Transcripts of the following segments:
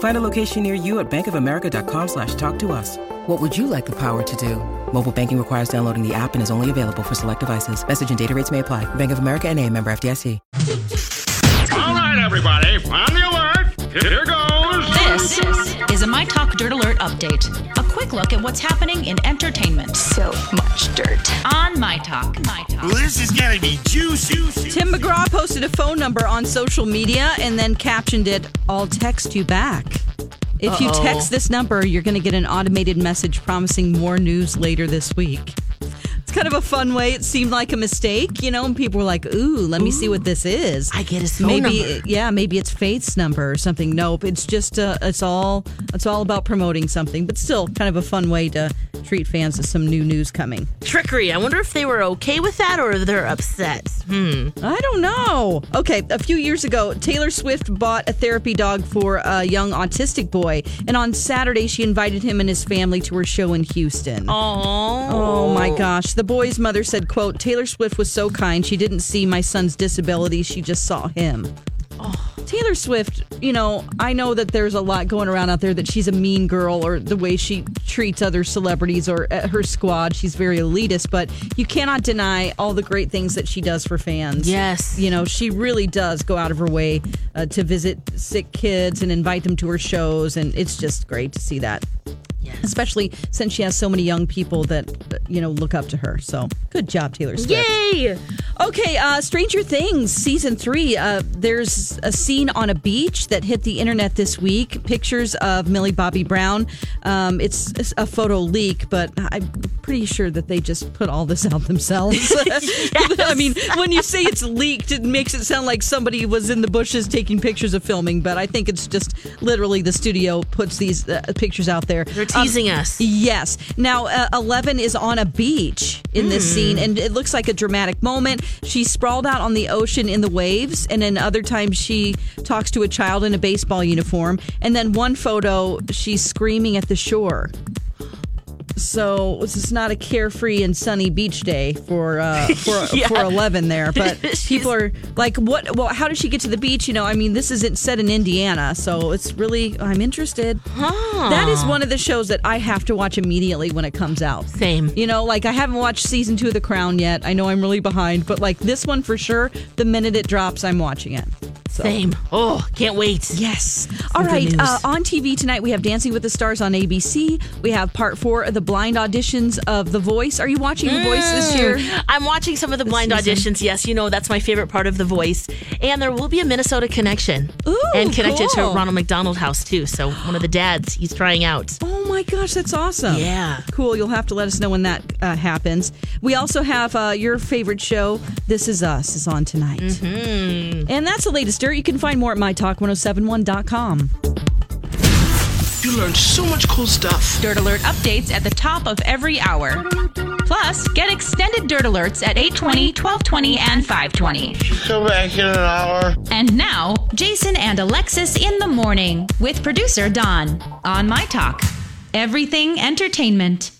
Find a location near you at bankofamerica.com slash talk to us. What would you like the power to do? Mobile banking requires downloading the app and is only available for select devices. Message and data rates may apply. Bank of America and a member FDIC. All right, everybody, on the alert. Here goes. This is a My Talk Dirt Alert update. A quick look at what's happening in entertainment So much dirt. on My Talk. My Talk. Well, this is gonna be juicy. Tim McGraw posted a phone number on social media and then captioned it, I'll text you back. If you text this number, you're going to get an automated message promising more news later this week. It's kind of a fun way. It seemed like a mistake, you know, and people were like, ooh, let me see what this is. I get his phone maybe, number. Yeah, maybe it's Faith's number or something. Nope. It's just, uh, it's all, it's all about promoting something, but still kind of a fun way to treat fans to some new news coming. Trickery. I wonder if they were okay with that or they're upset. Hmm. I don't know. Okay, a few years ago, Taylor Swift bought a therapy dog for a young autistic boy, and on Saturday she invited him and his family to her show in Houston. Oh. Oh my gosh. The boy's mother said, quote, Taylor Swift was so kind. She didn't see my son's disability. She just saw him. Oh, Taylor Swift, you know, I know that there's a lot going around out there that she's a mean girl or the way she treats other celebrities or uh, her squad. She's very elitist, but you cannot deny all the great things that she does for fans. Yes. You know, she really does go out of her way uh, to visit sick kids and invite them to her shows. And it's just great to see that. Especially since she has so many young people that, you know, look up to her. So good job, Taylor Swift. Yay! Okay, uh, Stranger Things season three. Uh, there's a scene on a beach that hit the internet this week. Pictures of Millie Bobby Brown. Um, it's, it's a photo leak, but I'm pretty sure that they just put all this out themselves. I mean, when you say it's leaked, it makes it sound like somebody was in the bushes taking pictures of filming, but I think it's just literally the studio puts these uh, pictures out there. They're teasing us. Yes. Now, uh, Eleven is on a beach in this scene, and it looks like a dramatic moment. She's sprawled out on the ocean in the waves, and then other times she talks to a child in a baseball uniform. And then one photo, she's screaming at the shore. So this is not a carefree and sunny beach day for uh, for Yeah. for Eleven there, but people are like, "What? Well, how did she get to the beach?" You know, I mean, this isn't set in Indiana, so it's really I'm interested. That is one of the shows that I have to watch immediately when it comes out. Same. You know, like I haven't watched season two of The Crown yet. I know I'm really behind, but like this one for sure, the minute it drops, I'm watching it. So. Same. Oh, can't wait. Yes. All right. Uh, on TV tonight, we have Dancing with the Stars on ABC. We have part four of the blind auditions of The Voice. Are you watching The Voice this year? I'm watching some of the blind season. auditions. Yes, you know that's my favorite part of The Voice. And there will be a Minnesota connection. Ooh, and connected cool. to Ronald McDonald House too. So one of the dads, he's trying out. Oh my gosh, that's awesome. Yeah. Cool. You'll have to let us know when that uh, happens. We also have uh, your favorite show, This Is Us, is on tonight. Mm-hmm. And that's the latest dirt. You can find more at mytalk1071.com. You learned so much cool stuff. Dirt Alert updates at the top of every hour. Plus, get extended Dirt Alerts at 820, 1220, and 520. Come back in an hour. And now, Jason and Alexis in the morning with producer Don on My Talk. Everything entertainment.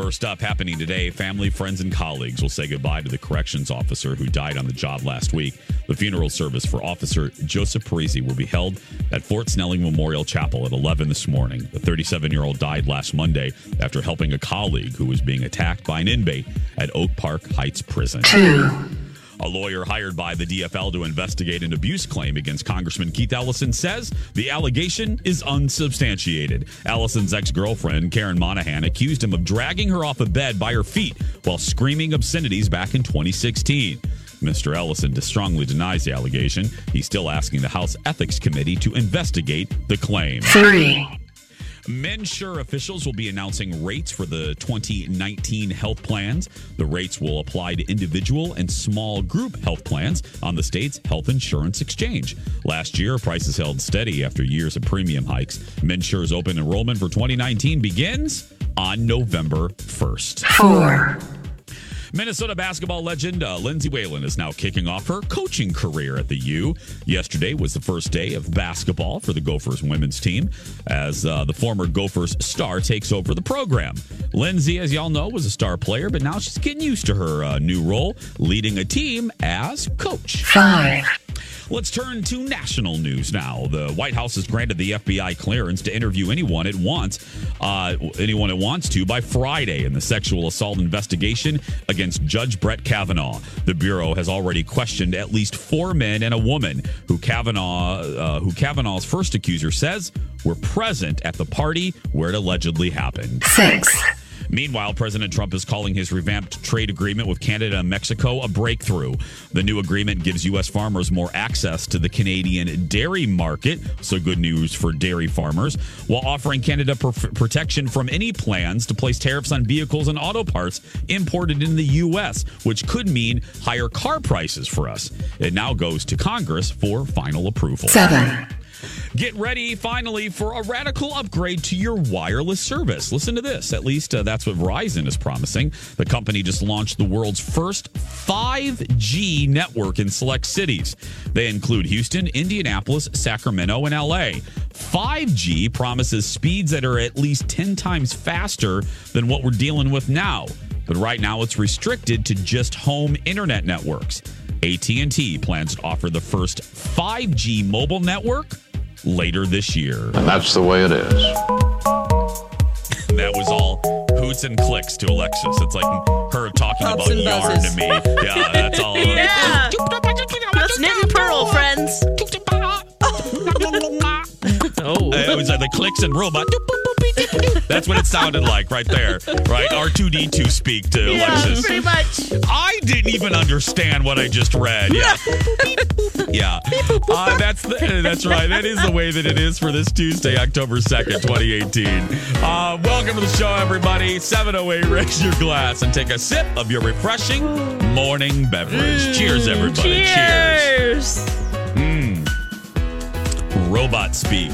First up, happening today, family, friends, and colleagues will say goodbye to the corrections officer who died on the job last week. The funeral service for Officer Joseph Parise will be held at Fort Snelling Memorial Chapel at 11 this morning. The 37 year old died last Monday after helping a colleague who was being attacked by an inmate at Oak Park Heights Prison. A lawyer hired by the DFL to investigate an abuse claim against Congressman Keith Ellison says the allegation is unsubstantiated. Ellison's ex girlfriend, Karen Monahan, accused him of dragging her off a bed by her feet while screaming obscenities back in 2016. Mr. Ellison strongly denies the allegation. He's still asking the House Ethics Committee to investigate the claim. Three. MNsure officials will be announcing rates for the 2019 health plans. The rates will apply to individual and small group health plans on the state's health insurance exchange. Last year, prices held steady after years of premium hikes. MNsure's open enrollment for 2019 begins on November 1st. Four. Minnesota basketball legend uh, Lindsay Whalen is now kicking off her coaching career at the U. Yesterday was the first day of basketball for the Gophers women's team as uh, the former Gophers star takes over the program. Lindsay, as y'all know, was a star player, but now she's getting used to her uh, new role, leading a team as coach. Five. Let's turn to national news now. The White House has granted the FBI clearance to interview anyone it wants, uh, anyone it wants to by Friday in the sexual assault investigation against Judge Brett Kavanaugh. The bureau has already questioned at least four men and a woman who Kavanaugh, uh, who Kavanaugh's first accuser says were present at the party where it allegedly happened. Six. Meanwhile, President Trump is calling his revamped trade agreement with Canada and Mexico a breakthrough. The new agreement gives U.S. farmers more access to the Canadian dairy market, so good news for dairy farmers, while offering Canada pr- protection from any plans to place tariffs on vehicles and auto parts imported in the U.S., which could mean higher car prices for us. It now goes to Congress for final approval. Seven. Get ready finally for a radical upgrade to your wireless service. Listen to this. At least uh, that's what Verizon is promising. The company just launched the world's first 5G network in select cities. They include Houston, Indianapolis, Sacramento, and LA. 5G promises speeds that are at least 10 times faster than what we're dealing with now. But right now it's restricted to just home internet networks. AT&T plans to offer the first 5G mobile network later this year. And that's the way it is. that was all hoots and clicks to Alexis. It's like her talking Pops about yarn buzzes. to me. Yeah, that's all. Yeah. That's Knit and Purl, friends. oh. It was like the clicks and robot. That's what it sounded like right there. Right? R2D2 speak to Yeah, Alexis. pretty much. I didn't even understand what I just read. Yeah. yeah. Uh, that's the, that's right. That is the way that it is for this Tuesday, October 2nd, 2018. Uh, welcome to the show, everybody. 708, raise your glass and take a sip of your refreshing morning beverage. Cheers, everybody. Cheers. Cheers. Robot speak.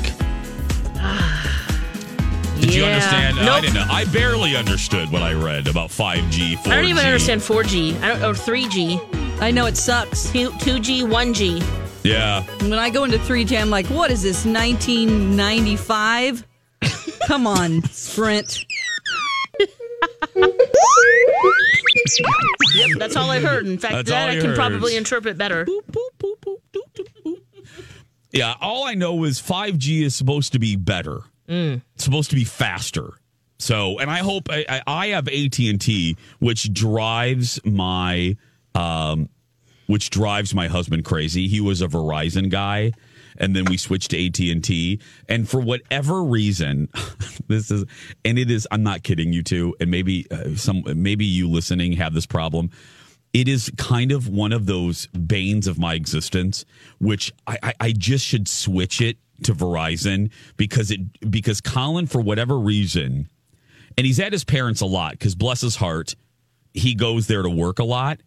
Did you Yeah. understand? I didn't know. I barely understood what I read about 5G, 4G. I don't even understand 4G I don't, or 3G, I know it sucks. 2, 2G, 1G. Yeah. When I go into 3G, I'm like, what is this, 1995? Come on, Sprint. Yep, that's all I heard. In fact, That's that I can heard. probably interpret better. Yeah. All I know is 5G is supposed to be better. Mm. Supposed to be faster. So, and I hope I, I have AT and T, which drives my um, which drives my husband crazy. He was a Verizon guy, and then we switched to AT and T. And for whatever reason, this is, and it is. I'm not kidding you two, and maybe uh, some, maybe you listening have this problem. It is kind of one of those banes of my existence, which I, I, I just should switch it to Verizon because it because Colin for whatever reason, and he's at his parents a lot because bless his heart, he goes there to work a lot.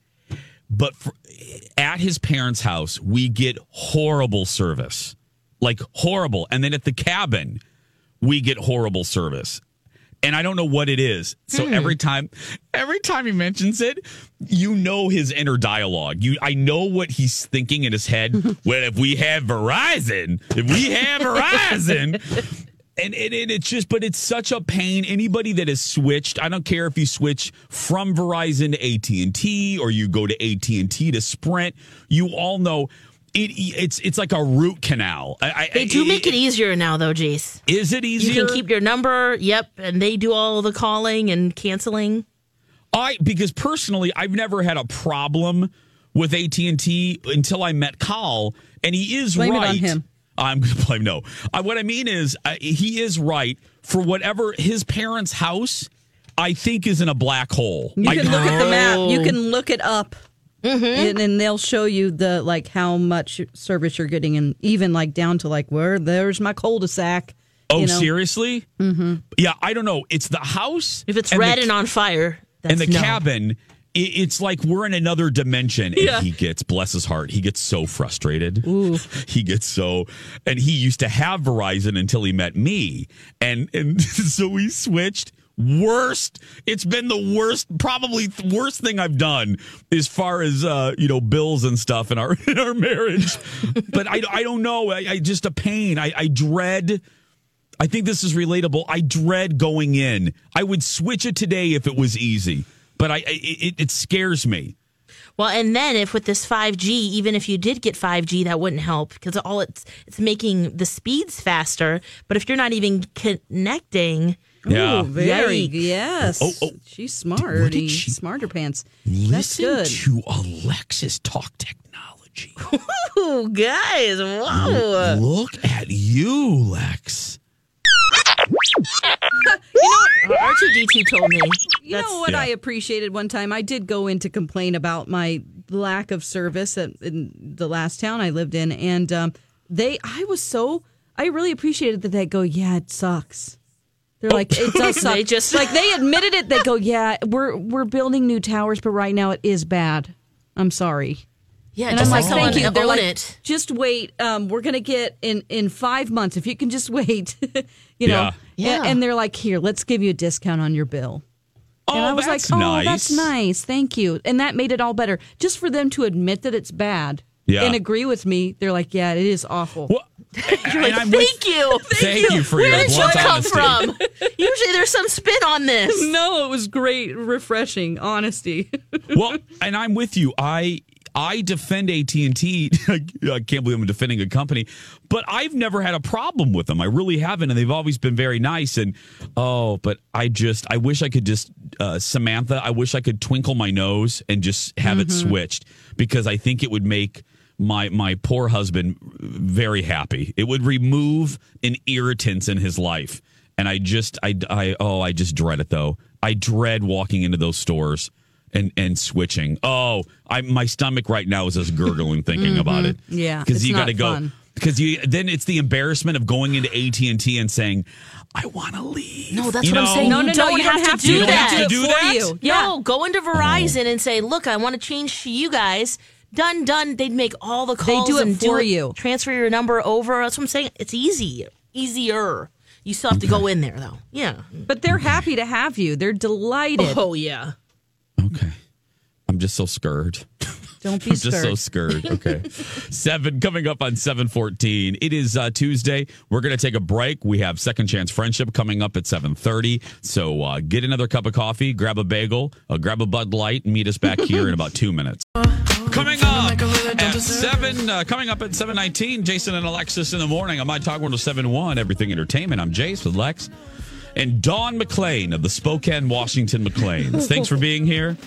But for, at his parents' house, we get horrible service, like horrible. And then at the cabin, we get horrible service. And I don't know what it is. So Hmm. every time, every time he mentions it, you know his inner dialogue. You, I know what he's thinking in his head. well, if we have Verizon, if we have Verizon, and, and, and it's just, but it's such a pain. Anybody that has switched, I don't care if you switch from Verizon to AT and T or you go to AT and T to Sprint. You all know it. It's it's like a root canal. I, They do make it easier now, though, Jace. Is it easier? You can keep your number. Yep, and they do all the calling and canceling. I because personally, I've never had a problem with AT and T until I met Carl, and he is Blame it right. on him. I'm going to blame no. Uh, what I mean is, uh, he is right for whatever his parents' house. I think is in a black hole. You I- can look at the map. You can look it up. And, and they'll show you the like how much service you're getting, and even like down to like where there's my cul-de-sac. Oh, you know? seriously? Mm-hmm. Yeah, I don't know. It's the house. If it's and red the, and on fire, that's and the no. cabin. i- It's like we're in another dimension, and Yeah. he gets bless his heart. He gets so frustrated. He gets so, and he used to have Verizon until he met me, and and so we switched. Worst. It's been the worst, probably the worst thing I've done as far as uh, you know bills and stuff in our in our marriage. but I I don't know. I, I just a pain. I, I dread. I think this is relatable. I dread going in. I would switch it today if it was easy, but I I- it, it scares me. Well, and then if with this 5G, even if you did get 5G, that wouldn't help because all it's it's making the speeds faster. But if you're not even connecting, Yeah. Ooh, very Yikes. yes. Oh, oh. She's smart. What did she- Smarter pants. That's Listen good. to Alexis talk technology. oh, guys, whoa! Look at you, Lex. R2D2 told me. You know what Yeah. I appreciated one time? I did go in to complain about my lack of service at, in the last town I lived in, and um, they, I was so, I really appreciated that they go, yeah, it sucks. They're like, it does suck. They just- like they admitted it. They go, yeah, we're we're building new towers, but right now it is bad. I'm sorry. Yeah, And just I'm like like, thank you. They're like, it. just wait. Um, we're gonna get in in five months. If you can just wait, you know. Yeah. And, and they're like, here, let's give you a discount on your bill. Oh, and I was that's like, oh, nice. that's nice. Thank you. And that made it all better. Just for them to admit that it's bad Yeah. and agree with me, they're like, yeah, it is awful. Well, and Like, I'm thank with- you. Thank you for Where your did you come honesty. from? Usually there's some spin on this. No, it was great, refreshing, honesty. well, and I'm with you. I I defend AT and T. I can't believe I'm defending a company, but I've never had a problem with them. I really haven't, and they've always been very nice. And oh, but I just I wish I could just uh, Samantha. I wish I could twinkle my nose and just have it switched because I think it would make my my poor husband very happy. It would remove an irritants in his life. And I just I I oh I just dread it though. I dread walking into those stores and and switching. Oh, I my stomach right now is just gurgling thinking mm-hmm. about it. Yeah, because you got to go because you then it's the embarrassment of going into AT and T and saying I want to leave. No, that's You what I'm saying. No, you no, no, don't you have, don't have to to. do You don't that. have to do for that? you. No, go into Verizon oh. and say, "Look, I want to change to you guys." Done, done. They'd make all the calls. They do it and for it, you. Transfer your number over. That's what I'm saying. It's easy, easier. You still have to go in there though. Yeah. but they're happy to have you. They're delighted. Oh yeah. Okay, I'm just so scared. Don't be I'm just so scared. scared. Okay. Seven coming up on 714. It is uh, Tuesday. We're going to take a break. We have Second Chance Friendship coming up at 730. So uh, get another cup of coffee, grab a bagel, uh, grab a Bud Light, and meet us back here in about two minutes. Coming up at 7, uh, coming up at 719, Jason and Alexis in the morning. on My Talk 1071, Everything Entertainment. I'm Jace with Lex. And Dawn McLean of the Spokane, Washington McLeans. Thanks for being here.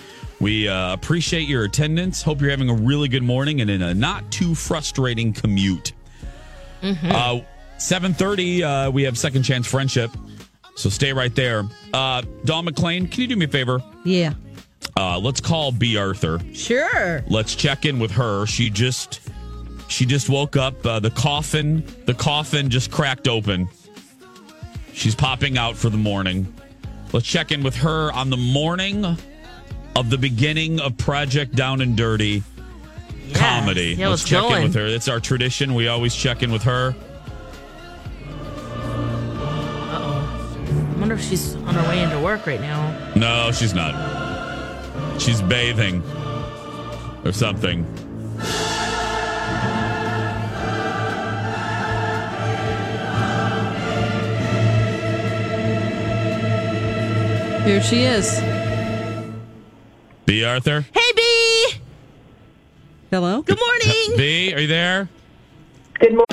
We uh, appreciate your attendance. Hope you're having a really good morning and in a not too frustrating commute. Uh, 730, uh, we have Second Chance Friendship. So stay right there. Uh, Dawn McLean, can you do me a favor? Yeah. Uh, let's call B. Arthur. Sure. Let's check in with her. She just she just woke up. Uh, the coffin the coffin just cracked open. She's popping out for the morning. Let's check in with her on the morning of the beginning of Project Down and Dirty comedy. Yeah, Let's check going? in with her. That's our tradition. We always check in with her. Uh oh. I wonder if she's on her way into work right now. No, she's not. She's bathing or something. Here she is. B. Arthur. Hey, B. Hello. Good morning. B, are you there? Good morning.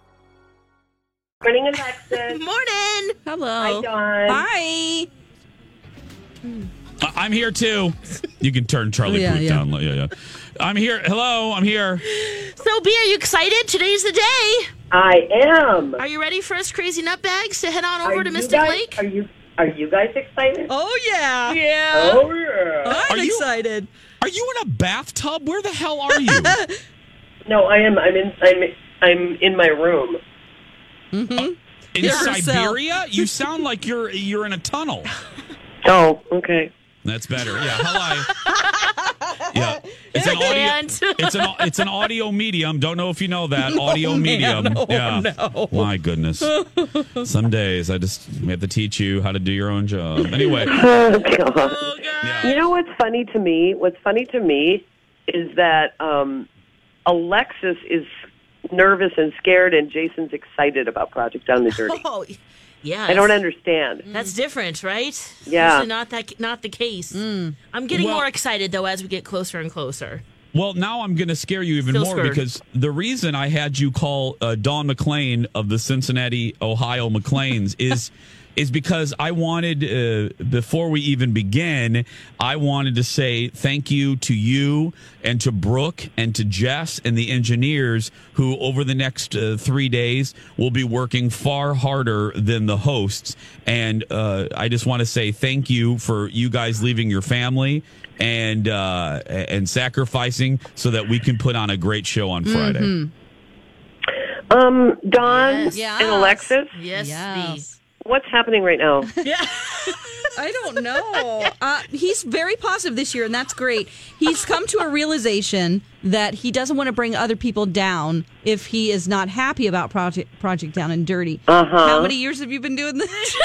Morning, Alexis. Morning. Hello. Hi, Dawn. Hi. I- I'm here too. You can turn Charlie Yeah, Puth yeah. down. Yeah, yeah. I'm here. Hello, I'm here. So, B, are you excited? Today's the day. I am. Are you ready for us crazy nutbags to head on Are over to Mystic guys- Lake? Are you Are you guys excited? Oh yeah. Yeah. Oh, oh yeah. I'm Are you- excited. Are you in a bathtub? Where the hell are you? No, I am. I'm in. I'm. I'm in my room. Mm-hmm. in You're herself. Siberia? You sound like you're you're in a tunnel. Oh, okay. That's better. Yeah. Hello. Yeah. It's an audio. It's an it's an audio medium. Don't know if you know that audio man. medium. Oh, yeah. no. My goodness. Some days I just have to teach you how to do your own job. Anyway. Oh God. Oh, God. Yeah. You know what's funny to me? What's funny to me is that um, Alexis is nervous and scared, and Jason's excited about Project Down the Dirty. Oh, yeah. I don't understand. That's different, right? Yeah. Usually not that not the case. Mm. I'm getting Well- more excited though as we get closer and closer. Well, now I'm going to scare you even Still more scared. because the reason I had you call uh, Don McLean of the Cincinnati, Ohio McLeans is is because I wanted uh, before we even begin, I wanted to say thank you to you and to Brooke and to Jess and the engineers who over the next uh, three days will be working far harder than the hosts. And uh, I just want to say thank you for you guys leaving your family and uh, and sacrificing so that we can put on a great show on Friday. Um, Don Yes. and Alexis, Yes. Yes. What's happening right now? Yeah. I don't know. Uh, he's very positive this year, and that's great. He's come to a realization that he doesn't want to bring other people down if he is not happy about Project Project Down and Dirty. Uh-huh. How many years have you been doing this?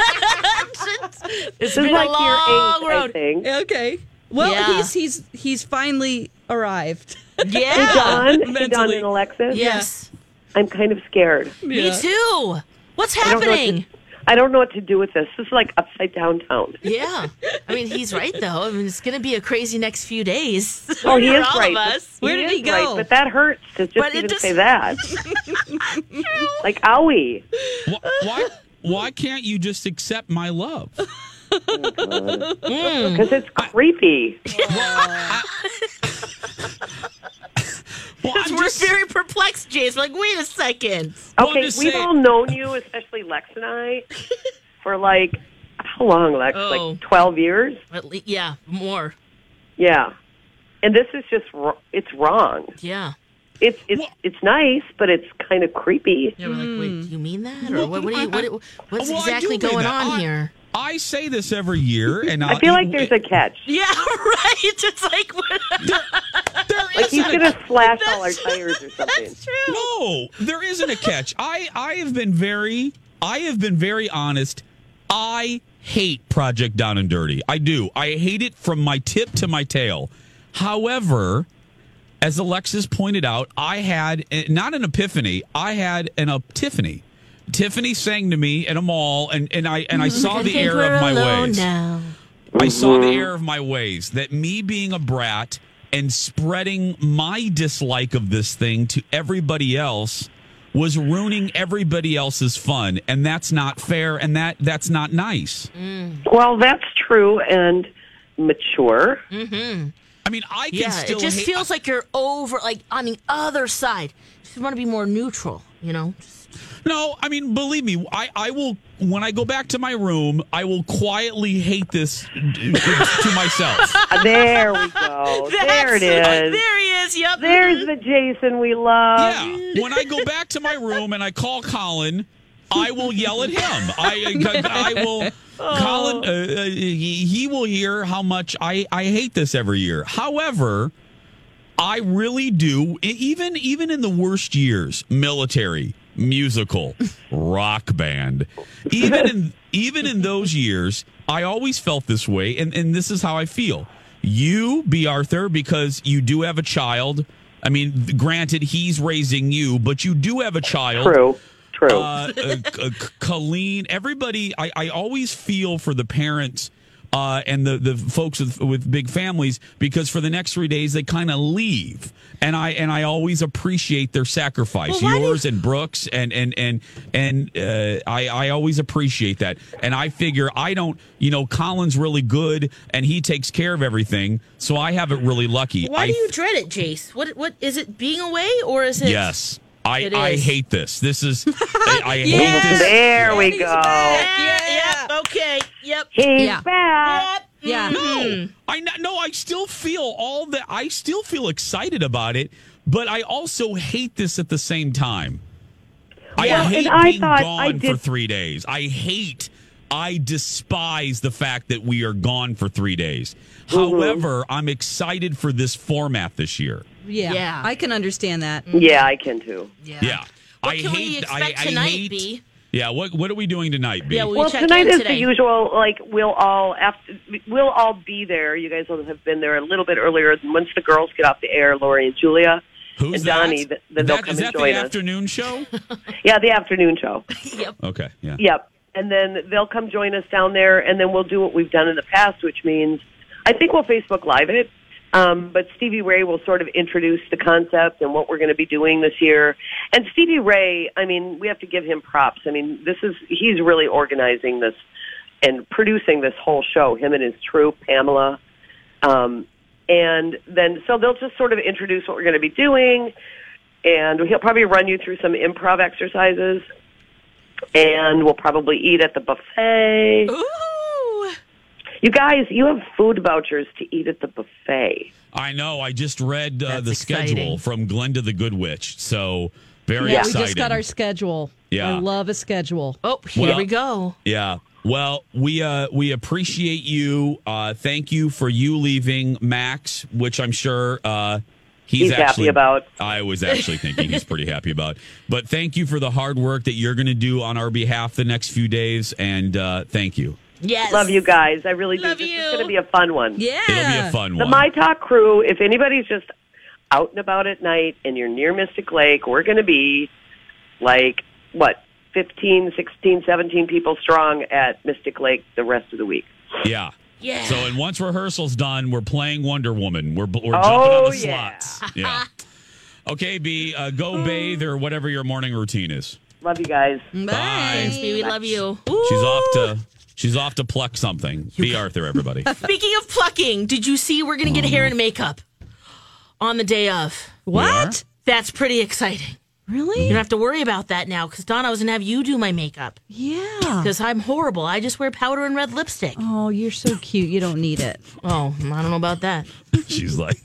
it's This been is like a long year eight, I road. think. okay. Well, Yeah. he's he's he's finally arrived. Yeah. Don, hey, Don Mentally. and Alexis, Yes. I'm kind of scared. Me too. What's I don't know what happening? To- I don't know what to do with this. This is like upside down town. Yeah. I mean, he's right though. I mean, it's going to be a crazy next few days. Oh, he is all right. Of us. Where did he go? Right, but that hurts to just But it even just- say that. like, owie. Wh- Why why can't you just accept my love? Oh mm. Because it's creepy. Well, I'm We're just- very perplexed, Jace. Like, wait a second. Well, Okay, we've saying- all known you, especially Lex and I, for like, how long, Lex? Oh. Like 12 years? At least, yeah, more. Yeah. And this is just it's wrong. Yeah. It's it's Well- it's nice, but it's kind of creepy. Yeah, we're like, wait, do you mean that, or Well, what? What, do you, I- I- what what's Well, exactly going on I- here? I say this every year, and I feel like there's a catch. Yeah, right. It's like, what? there Like he's isn't a- gonna slash all our tires or something. That's true. No, there isn't a catch. I I have been very I have been very honest. I hate Project Down and Dirty. I do. I hate it from my tip to my tail. However, as Alexis pointed out, I had eh, not an epiphany. I had an epiphany. Tiffany sang to me at a mall, and, and I and I mm-hmm. saw I the error of my ways. Now. I saw the mm-hmm. error of my ways. That me being a brat and spreading my dislike of this thing to everybody else was ruining everybody else's fun, and that's not fair, and that that's not nice. Mm. Well, that's true and mature. Mm-hmm. I mean, I can Yeah, still it just hate- feels like you're over, like on the other side. Just want to be more neutral, you know? No, I mean, believe me, I, I will, when I go back to my room, I will quietly hate this to myself. There we go. there it is. That's- There he is. Yep. There's the Jason we love. Yeah. When I go back to my room and I call Colin, I will yell at him. I I will. Colin, uh, uh, he, he will hear how much I I hate this every year. However, I really do. Even even in the worst years, military, musical, rock band, even in even in those years, I always felt this way, and and this is how I feel. You, B. Arthur, because you do have a child. I mean, granted, he's raising you, but you do have a child. True. True. Uh, uh, C- Colleen, everybody, I, I always feel for the parents uh, and the, the folks with, with big families because for the next three days they kind of leave, and I and I always appreciate their sacrifice, Well, yours and Brooks, and and and and uh, I I always appreciate that, and I figure I don't, you know, Colin's really good and he takes care of everything, so I have it really lucky. Why I do you dread it, Jace? What what is it being away or is it Yes. I, I hate this. This is I, I hate this. there we go. Yeah, yep, okay. Yep. He's Yeah. back. Yeah. No, I n- no, I still feel all that. I still feel excited about it, but I also hate this at the same time. I hate and I being thought gone I for did- three days. I hate. I despise the fact that we are gone for three days. Mm-hmm. However, I'm excited for this format this year. Yeah. Yeah. I can understand that. Mm-hmm. Yeah, I can too. Yeah, What I can hate. we expect I, I tonight, hate, B? Yeah, what what are we doing tonight, B? Yeah, we Well, check tonight in is today. the usual. Like we'll all after we'll all be there. You guys will have been there a little bit earlier. Once the girls get off the air, Lori and Julia Who's and that? Donnie, th- then they'll That- come is and that join the us. afternoon show? Yeah, the afternoon show. Yep. Okay, yeah. Yep. And then they'll come join us down there, and then we'll do what we've done in the past, which means I think we'll Facebook Live it. Um, but Stevie Ray will sort of introduce the concept and what we're going to be doing this year. And Stevie Ray, I mean, we have to give him props. I mean, this is he's really organizing this and producing this whole show. Him and his troupe, Pamela. Um, and then so they'll just sort of introduce what we're going to be doing, and he'll probably run you through some improv exercises and we'll probably eat at the buffet. Ooh. You guys, you have food vouchers to eat at the buffet. I know. I just read uh, the exciting. schedule from Glenda the Good Witch. So very Yeah, exciting. we just got our schedule. Yeah. I love a schedule. Oh, here Well- we go. yeah. Well, we uh, we appreciate you. Uh, thank you for you leaving Max, which I'm sure uh, he's, He's happy about. I was actually thinking he's pretty happy about. But thank you for the hard work that you're going to do on our behalf the next few days, and uh, thank you. Yes. Love you guys. I really do. Love this you. is going to be a fun one. Yeah. It'll be a fun one. The one. My Talk crew, if anybody's just out and about at night and you're near Mystic Lake, we're going to be like, what, 15, 16, 17 people strong at Mystic Lake the rest of the week. yeah. Yeah. So, and once rehearsal's done, we're playing Wonder Woman. We're we're jumping Oh, on the yeah. slots. Yeah. Okay, B, uh, go bathe or whatever your morning routine is. Love you guys. Bye. B. we love you. She's off to she's off to pluck something. B. Arthur, everybody. Speaking of plucking, did you see we're going to get hair mm-hmm. and makeup on the day of? What? That's pretty exciting. Really? You don't have to worry about that now because Donna was going to have you do my makeup Yeah. because I'm horrible. I just wear powder and red lipstick. Oh, you're so cute. You don't need it. Oh, I don't know about that. She's like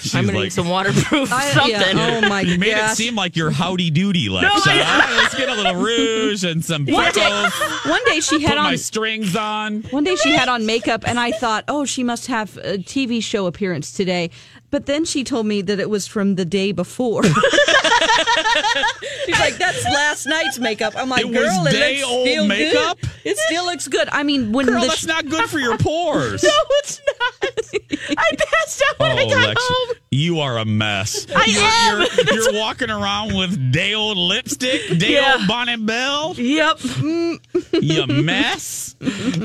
she's I'm going to like need some waterproof I- something. yeah. Oh my you made it seem like you're howdy doody, Lex. huh? Let's get a little rouge and some One day, one day she had Put my strings on. one day she had on makeup and I thought, "Oh, she must have a TV show appearance today." But then she told me that it was from the day before. She's like, "That's last night's makeup." I'm like, It "Girl, it day looks old still makeup? good. It still looks good." I mean, when Girl, the that's not good for your pores. no, it's not. I passed out when I Oh, got Lex, home. you are a mess. I you're, am. You're, you're walking around with day old lipstick, day Yeah. old Bonne Bell. Yep. Mm, You mess.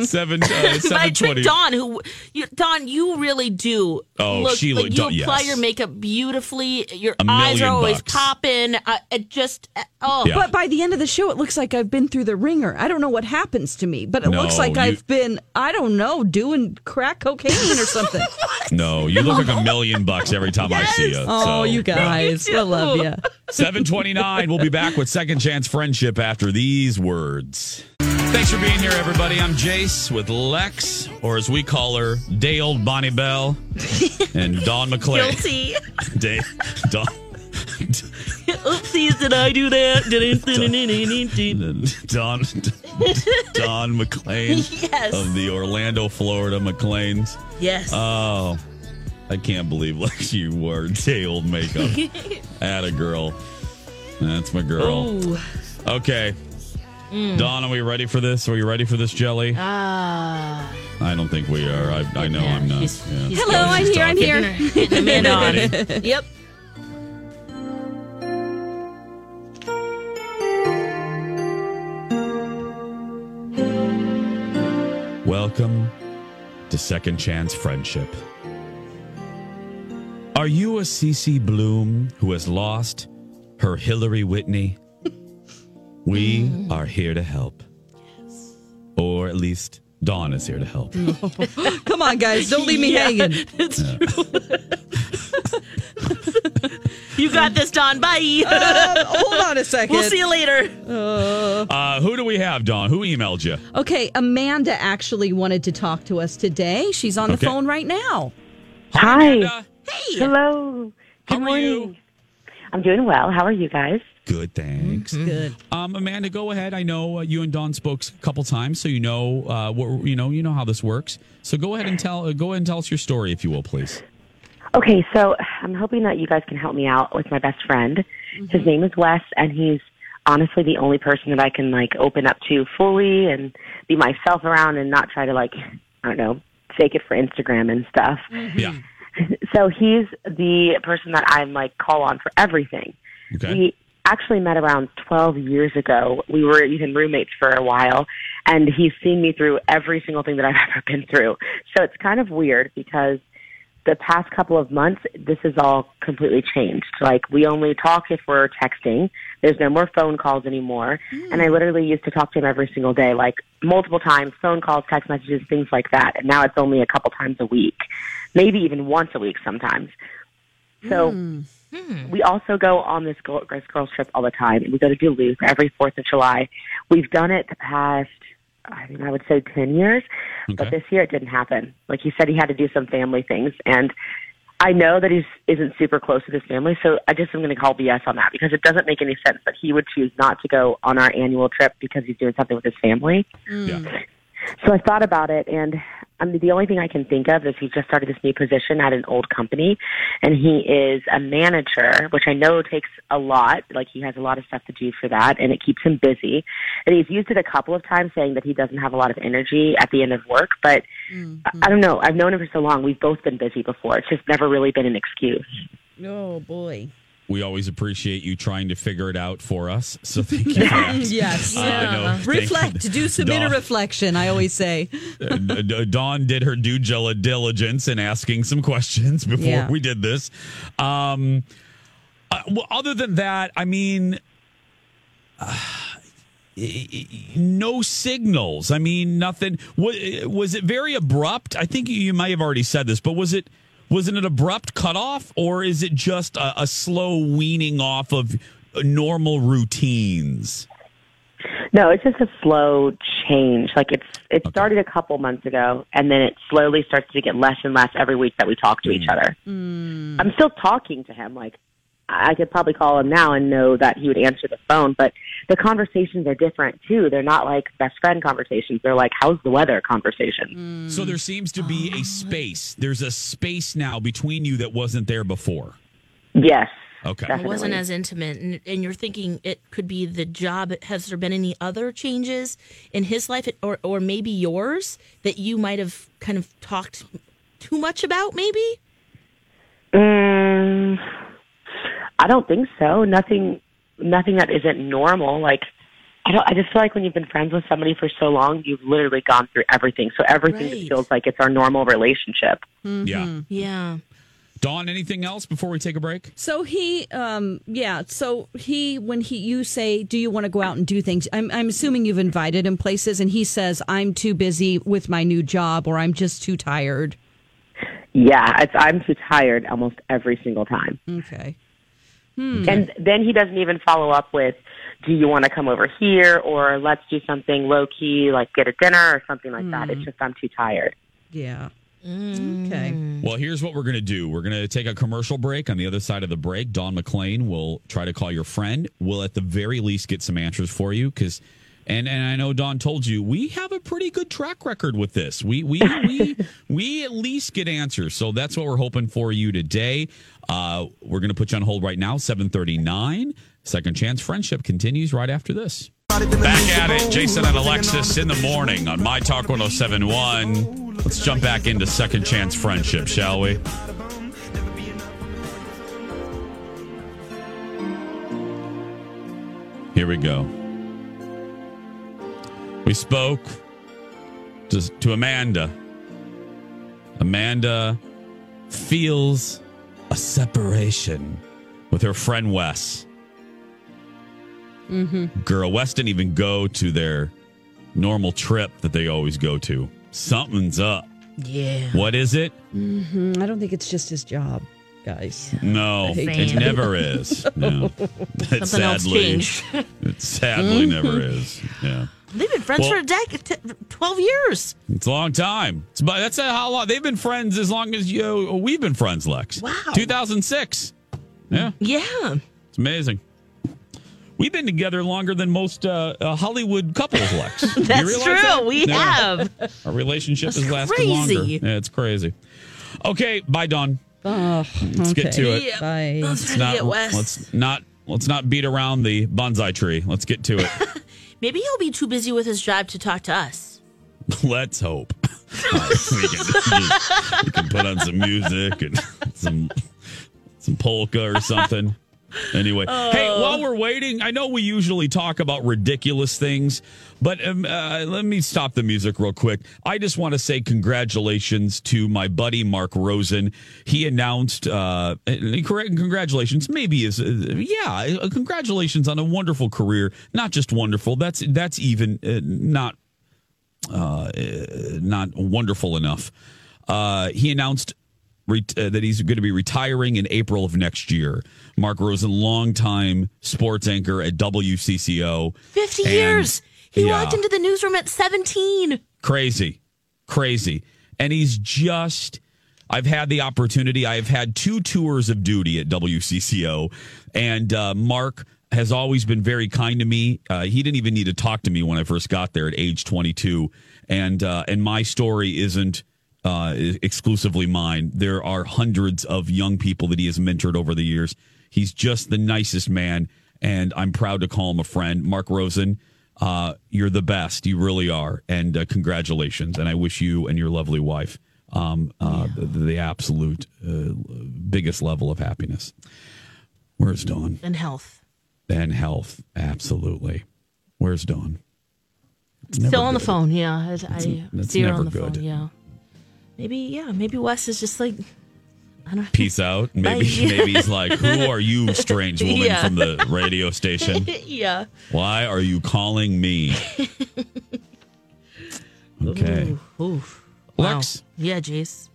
Seven, uh, But I seven tricked. Dawn, who you, Dawn, you really do. Oh, look, she like, you Dawn- apply yes. your makeup beautifully. Your A eyes are always bucks. popping. Uh, it just uh, oh, Yeah. But by the end of the show, it looks like I've been through the ringer. I don't know what happens to me, but it No, looks like you- I've been, I don't know, doing crack cocaine or something. No, you look like a million bucks every time I see you. oh, so. you guys. I love you. 729. We'll be back with Second Chance Friendship after these words. Thanks for being here, everybody. I'm Jace with Lex, or as we call her, day old Bonne Bell, and Dawn McClay. guilty. Day, Dawn. Oopsies, did I do that? Don Don McLean Yes. of the Orlando, Florida McLeans. Yes. Oh, I can't believe like you wore day old makeup. At a girl. That's my girl. Ooh. Okay. Mm. Don, are we ready for this? Are we ready for this jelly? Ah. I don't think we are. I, I know I'm not. Yeah. Hello, I'm here. I'm here. Getting Amanda on. Ready? Yep. Welcome to Second Chance Friendship. Are you a Cece Bloom who has lost her Hillary Whitney? We are here to help. Or at least Dawn is here to help. Come on, guys. Don't leave me Yeah, hanging. It's true. you got this, Dawn. Bye. Uh, hold on a second. We'll see you later. Uh, who do we have, Dawn? Who emailed you? Okay, Amanda actually wanted to talk to us today. She's on the Okay. phone right now. Hi. Amanda. Hey. Hello. How Good are morning. you? I'm doing well. How are you guys? Good, thanks. Good. Um, Amanda, go ahead. I know uh, you and Dawn spoke a couple times, so you know uh, what you know. You know how this works. So go ahead and tell. Uh, go ahead and tell us your story, if you will, please. Okay, so I'm hoping that you guys can help me out with my best friend. His name is Wes, and he's honestly the only person that I can like open up to fully and be myself around and not try to like I don't know fake it for Instagram and stuff. Yeah. So he's the person that I'm like call on for everything. Okay. We actually met around 12 years ago. We were even roommates for a while, and he's seen me through every single thing that I've ever been through. So it's kind of weird because the past couple of months, this has all completely changed. Like, we only talk if we're texting. There's no more phone calls anymore. Hmm. And I literally used to talk to him every single day, like multiple times, phone calls, text messages, things like that. And now it's only a couple times a week, maybe even once a week sometimes. So hmm. Hmm. we also go on this girl- this girls trip all the time. We go to Duluth every Fourth of July. We've done it the past, I mean, I would say ten years, but this year it didn't happen. Like he said, he had to do some family things, and I know that he's isn't super close to his family, so I just am going to call BS on that because it doesn't make any sense that he would choose not to go on our annual trip because he's doing something with his family. Yeah. Hmm. So I thought about it, and I mean, the only thing I can think of is he just started this new position at an old company, and he is a manager, which I know takes a lot. Like he has a lot of stuff to do for that, and it keeps him busy. And he's used it a couple of times, saying that he doesn't have a lot of energy at the end of work. But mm-hmm. I, I don't know. I've known him for so long. We've both been busy before. It's just never really been an excuse. Oh boy. We always appreciate you trying to figure it out for us. So thank you. For that. yes. Uh, no, thank- Reflect. Do some inner reflection. I always say. Dawn did her due diligence in asking some questions before Yeah. we did this. Um, uh, well, other than that, I mean, uh, no signals. I mean, nothing. Was, was it very abrupt? I think you might have already said this, but was it was it an abrupt cutoff, or is it just a, a slow weaning off of normal routines? No, it's just a slow change. Like it's it started a couple months ago, and then it slowly starts to get less and less every week that we talk to each mm. other. Mm. I'm still talking to him. Like I could probably call him now and know that he would answer the phone, but the conversations are different too. They're not like best friend conversations. They're like how's the weather conversations. So there seems to be a space. There's a space now between you that wasn't there before. Yes. Okay. It wasn't as intimate, and, and you're thinking it could be the job. Has there been any other changes in his life, or or maybe yours that you might have kind of talked too much about? Maybe. Mm, I don't think so. Nothing, nothing that isn't normal. Like, I don't. I just feel like when you've been friends with somebody for so long, you've literally gone through everything. So everything just feels like it's our normal relationship. Yeah. Yeah. Dawn, anything else before we take a break? So he, um, yeah. So he, when he, you say, "Do you want to go out and do things?" I'm, I'm assuming you've invited him places, and he says, "I'm too busy with my new job," or "I'm just too tired." Yeah, it's, I'm too tired almost every single time. Okay. Hmm. And then he doesn't even follow up with, "Do you want to come over here?" or "Let's do something low key, like get a dinner or something like that." It's hmm. just I'm too tired. Yeah. Hmm. Okay. Well, here's what we're going to do. We're going to take a commercial break. On the other side of the break, Don McLean will try to call your friend. We'll at the very least get some answers for you because, and and I know Don told you we have a pretty good track record with this. We we we we at least get answers. So that's what we're hoping for you today. Uh, we're going to put you on hold right now. Seven thirty nine. Second chance friendship continues right after this. Back at it, Jason and Alexis in the morning on My Talk 1071. Let's jump back into second chance friendship, shall we? Here we go. We spoke to, to Amanda. Amanda feels a separation with her friend Wes. Mm-hmm. Girl, Wes didn't even go to their normal trip that they always go to. Something's up. Yeah. What is it? hmm I don't think it's just his job, guys. No, it never is. No. It Something else sadly, changed. It sadly never is. Yeah. They've been friends Well- for a decade, t- 12 years. It's a long time. It's, but that's uh, how long they've been friends as long as you we've been friends, Lex. Wow. 2006. Yeah. Yeah. It's amazing. We've been together longer than most uh, uh, Hollywood couples, Lex. Do you That's true. that? We have. Our relationship That's has lasted crazy. longer. Yeah, it's crazy. Okay, bye, Dawn. Oh, Let's get to it. Yeah. Bye. Let's Let's get let's not let's not beat around the bonsai tree. Let's get to it. Maybe he'll be too busy with his job to talk to us. Let's hope. Uh, we, can, we can put on some music and some some polka or something. Anyway, hey, while we're waiting, I know we usually talk about ridiculous things, but um, uh, let me stop the music real quick. I just want to say congratulations to my buddy Mark Rosen. He announced, uh, congratulations, maybe is uh, yeah, uh, congratulations on a wonderful career. Not just wonderful. That's that's even uh, not uh, not wonderful enough. Uh, he announced that he's going to be retiring in April of next year. Mark Rosen, longtime sports anchor at WCCO. 50 And- years. He yeah, walked into the newsroom at 17. crazy, crazy, and he's just. I've had the opportunity. I've had two tours of duty at WCCO, and uh, Mark has always been very kind to me. Uh, he didn't even need to talk to me when I first got there at age 22, and uh, and my story isn't uh, exclusively mine. There are hundreds of young people that he has mentored over the years. He's just the nicest man, and I'm proud to call him a friend. Mark Rosen, uh, you're the best. You really are, and uh, congratulations. And I wish you and your lovely wife um, uh, the, the absolute uh, biggest level of happiness. Where's Dawn? And health. And health, absolutely. Where's Dawn? Still on the phone, yeah. I, I see her on the good. phone, yeah. Maybe, yeah, maybe Wes is just like, I don't know. Peace out. Maybe Bye. maybe he's like, "Who are you, strange woman Yeah. from the radio station? yeah. Why are you calling me?" Okay, Ooh, ooh. Wow. Lex, Yeah, Jace.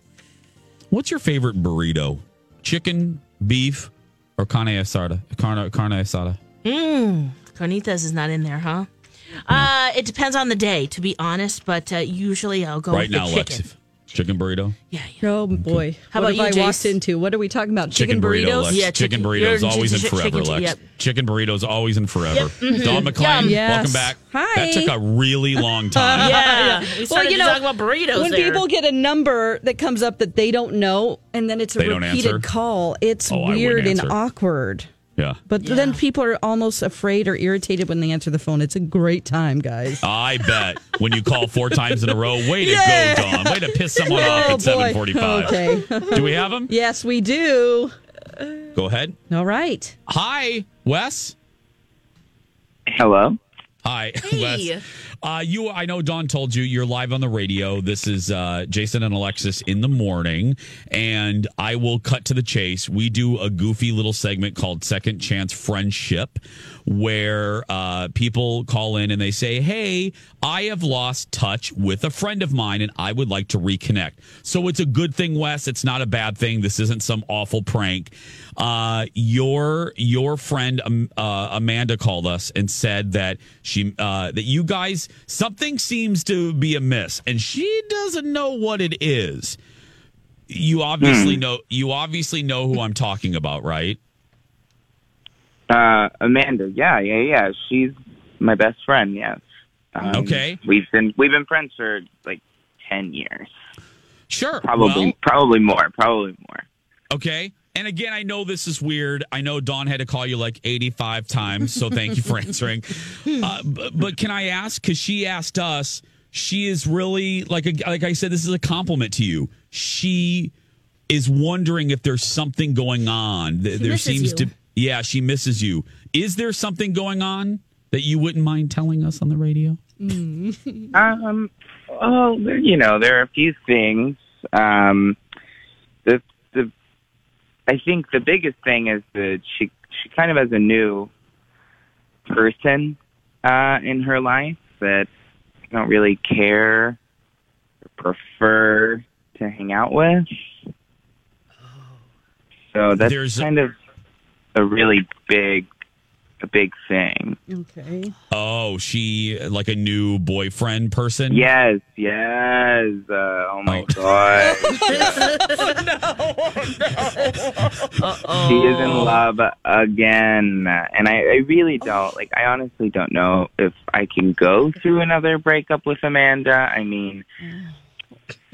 what's your favorite burrito? Chicken, beef, or carne asada? Carne carne asada. Mmm. Carnitas is not in there, huh? Uh, it depends on the day, to be honest, but uh, usually I'll go right with now, chicken. Lex. Chicken burrito. Yeah. Oh boy. How what about have you, I walked into? What are we talking about? Chicken, Chicken, burritos? Lex. Yeah, chicken, chicken- burritos you're- always and chicken- forever, chicken- Lex. yep. Chicken burritos always and forever. Yep, mhm. Dawn McClain, Yes. welcome back. Hi. That took a really long time. Yeah, we started you know, talk about burritos When there. people get a number that comes up that they don't know, and then it's a They repeated call, it's Oh, weird and awkward. Yeah. But then people are almost afraid or irritated when they answer the phone. It's a great time, guys. I bet when you call four times in a row, way to Yeah. go, Dawn. Way to piss someone off Oh, at seven forty five. Okay. Do we have him? yes, we do. Go ahead. All right. Hi, Wes. Hello. Hi, Wes. Uh, you, I know Dawn told you you're live on the radio. This is uh, Jason and Alexis in the morning, and I will cut to the chase. We do a goofy little segment called Second Chance Friendship, where uh, people call in and they say, "Hey, I have lost touch with a friend of mine, and I would like to reconnect." So it's a good thing, Wes. It's not a bad thing. This isn't some awful prank. Uh, your your friend um, uh, Amanda called us and said that she uh, that you guys something seems to be amiss, and she doesn't know what it is. You obviously know you obviously know who I'm talking about, right? Uh, Amanda. Yeah, yeah, yeah. She's my best friend. Yes. Um, Okay. We've been we've been friends for like ten years. Sure. Probably well- probably more. Probably more. Okay. And again, I know this is weird. I know Dawn had to call you like 85 times, so thank you for answering. Uh, but, but can I ask? Because she asked us. She is really like a, like I said. This is a compliment to you. She is wondering if there's something going on. Th- She there seems you. to. Yeah, she misses you. Is there something going on that you wouldn't mind telling us on the radio? Um. Well, you know, there are a few things. Um. The the. I think the biggest thing is that she she kind of has a new person uh, in her life that I don't really care or prefer to hang out with. So that's There's a- kind of a really big, a big thing. Okay. Oh, she like a new boyfriend person. Yes, yes. Uh, oh my god. She is in love again. And I, I really don't, like, I honestly don't know if I can go through another breakup with Amanda. I mean,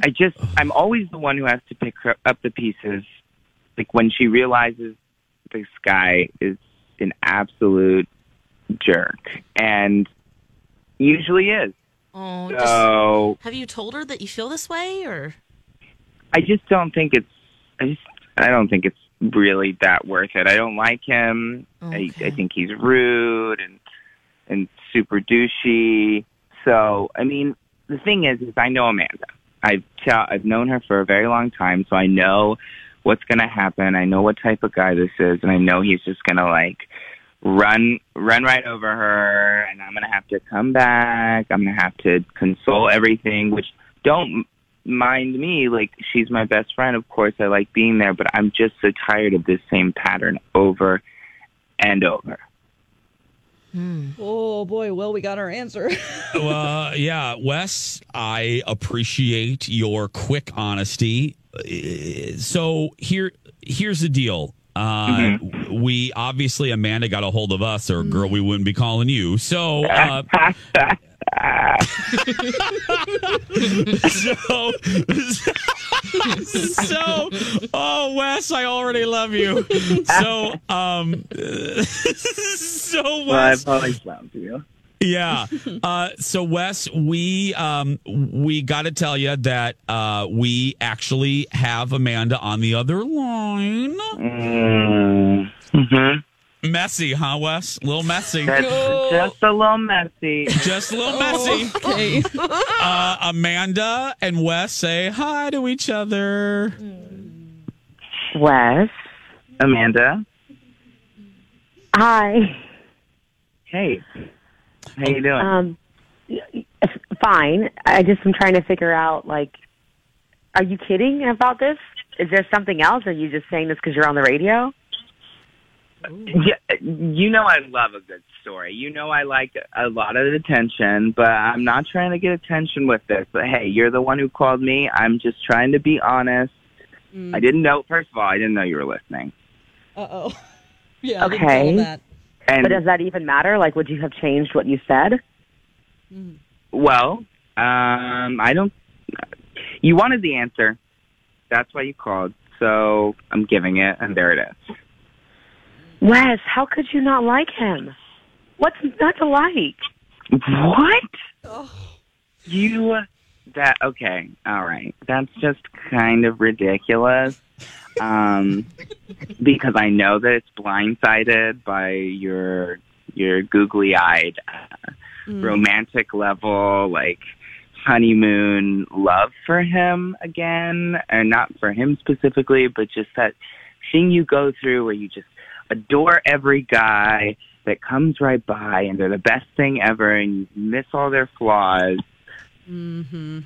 I just, I'm always the one who has to pick her up the pieces. Like, when she realizes this guy is an absolute jerk. And usually is. Oh, So, just, have you told her that you feel this way, or I just don't think it's. I just. I don't think it's really that worth it. I don't like him. I, I think he's rude and and super douchey. So I mean, the thing is, is I know Amanda. I've I've known her for a very long time, so I know what's going to happen. I know what type of guy this is, and I know he's just going to like run run right over her, and I'm going to have to come back. I'm going to have to console everything, which don't mind me like she's my best friend of course i like being there but i'm just so tired of this same pattern over and over hmm. Oh boy, well we got our answer. well, yeah, Wes, I appreciate your quick honesty. So here, here's the deal. Uh, We obviously Amanda got a hold of us, or girl, we wouldn't be calling you. So, uh, so, so, oh, Wes, I already love you. So, um, so well i Wes, probably sound to you yeah. Uh, so Wes, we um, we got to tell you that uh, we actually have Amanda on the other line. mm-hmm. Messy, huh, Wes? A little messy. That's just a little messy Just a little messy. okay. Uh, Amanda and Wes say hi to each other. Wes. amanda Hi. hey how you doing Um, fine. I just am trying to figure out, like, are you kidding about this? Is there something else? Are you just saying this because you're on the radio? yeah, you know I love a good story. You know I like a lot of attention, but I'm not trying to get attention with this. But hey, you're the one who called me. I'm just trying to be honest. I didn't know. First of all, I didn't know you were listening. Uh oh. Yeah. I didn't Okay. Tell him that. And but does that even matter? Like, would you have changed what you said? well, um, I don't. You wanted the answer. That's why you called. So I'm giving it, and there it is. Wes, how could you not like him? What's not to like? What? Oh. You that okay, all right. That's just kind of ridiculous. Um because I know that it's blindsided by your your googly eyed uh, romantic level like honeymoon love for him again and not for him specifically but just that thing you go through where you just adore every guy that comes right by and they're the best thing ever and you miss all their flaws. Mm-hmm.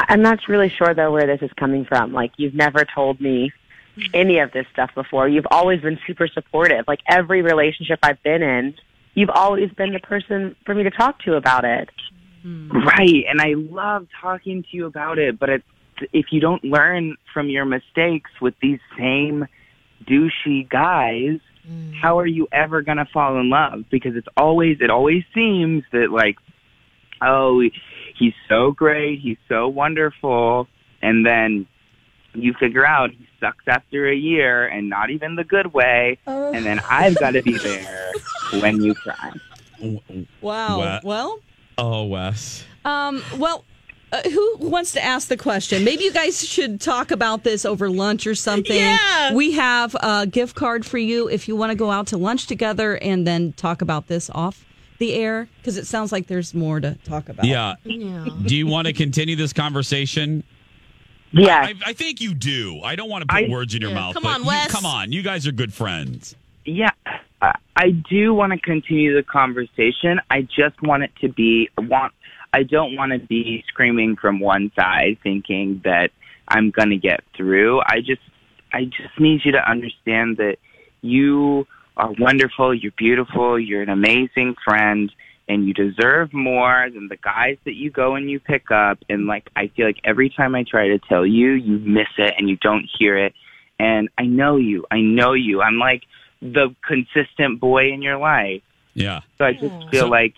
I- I'm not really sure though where this is coming from. Like you've never told me any of this stuff before. You've always been super supportive. Like every relationship I've been in, you've always been the person for me to talk to about it. Right. And I love talking to you about it, but at if you don't learn from your mistakes with these same douchey guys, mm. how are you ever going to fall in love? Because it's always, it always seems that like, oh, he's so great, he's so wonderful, and then you figure out he sucks after a year and not even the good way, and then I've got to be there when you cry. Wow. Wa- Well, Oh, Wes. um, well, uh, who wants to ask the question? Maybe you guys should talk about this over lunch or something. Yeah. We have a gift card for you if you want to go out to lunch together and then talk about this off the air because it sounds like there's more to talk about. Yeah. Do you want to continue this conversation? Yeah. I, I think you do. I don't want to put I- words in your Yeah, mouth. come but on, you- Wes. come on. You guys are good friends. Yeah, I, I do want to continue the conversation. I just want it to be want. I don't want to be screaming from one side, thinking that I'm going to get through. I just, I just need you to understand that you are wonderful. You're beautiful. You're an amazing friend. And you deserve more than the guys that you go and you pick up. And like, I feel like every time I try to tell you, you miss it and you don't hear it. And I know you. I know you. I'm like the consistent boy in your life. Yeah. So I just feel like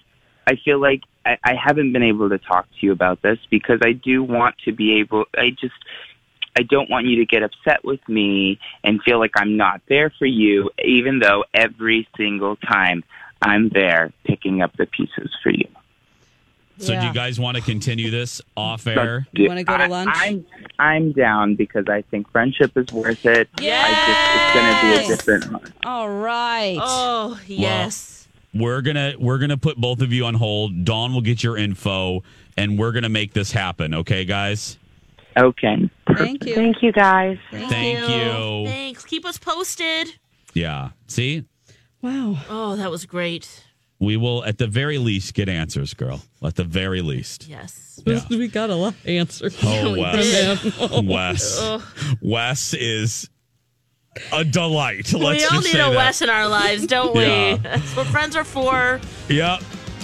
I feel like I, I haven't been able to talk to you about this because I do want to be able. I just I don't want you to get upset with me and feel like I'm not there for you, even though every single time I'm there picking up the pieces for you. So do you guys want to continue this off air? Dude, I- I'm I'm down because I think friendship is worth it. I just it's going to be a different month. All right. Oh, yes. We're gonna we're gonna put both of you on hold. Dawn will get your info, and we're gonna make this happen. Okay, guys. Okay. Thank you. Thank you, guys. Thank you. Thanks. Keep us posted. Yeah. See, Wow. Oh, that was great. we will at the very least get answers, girl. At the very least. Yes. Yeah. We got a lot of answers. Oh, from Wes. him. Wes. Ugh. Wes is a delight. Let's we all just need say a that. Wes in our lives, don't we? Yeah. That's what friends are for. Yep.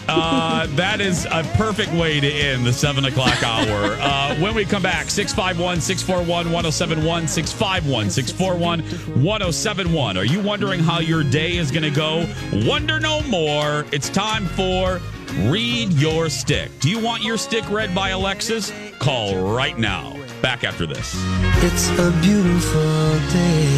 Uh, that is a perfect way to end the seven o'clock hour. Uh, when we come back, 651 641 1071, 651 641 1071. Are you wondering how your day is going to go? Wonder no more. It's time for Read Your Stick. Do you want your stick read by Alexis? Call right now. Back after this. It's a beautiful day.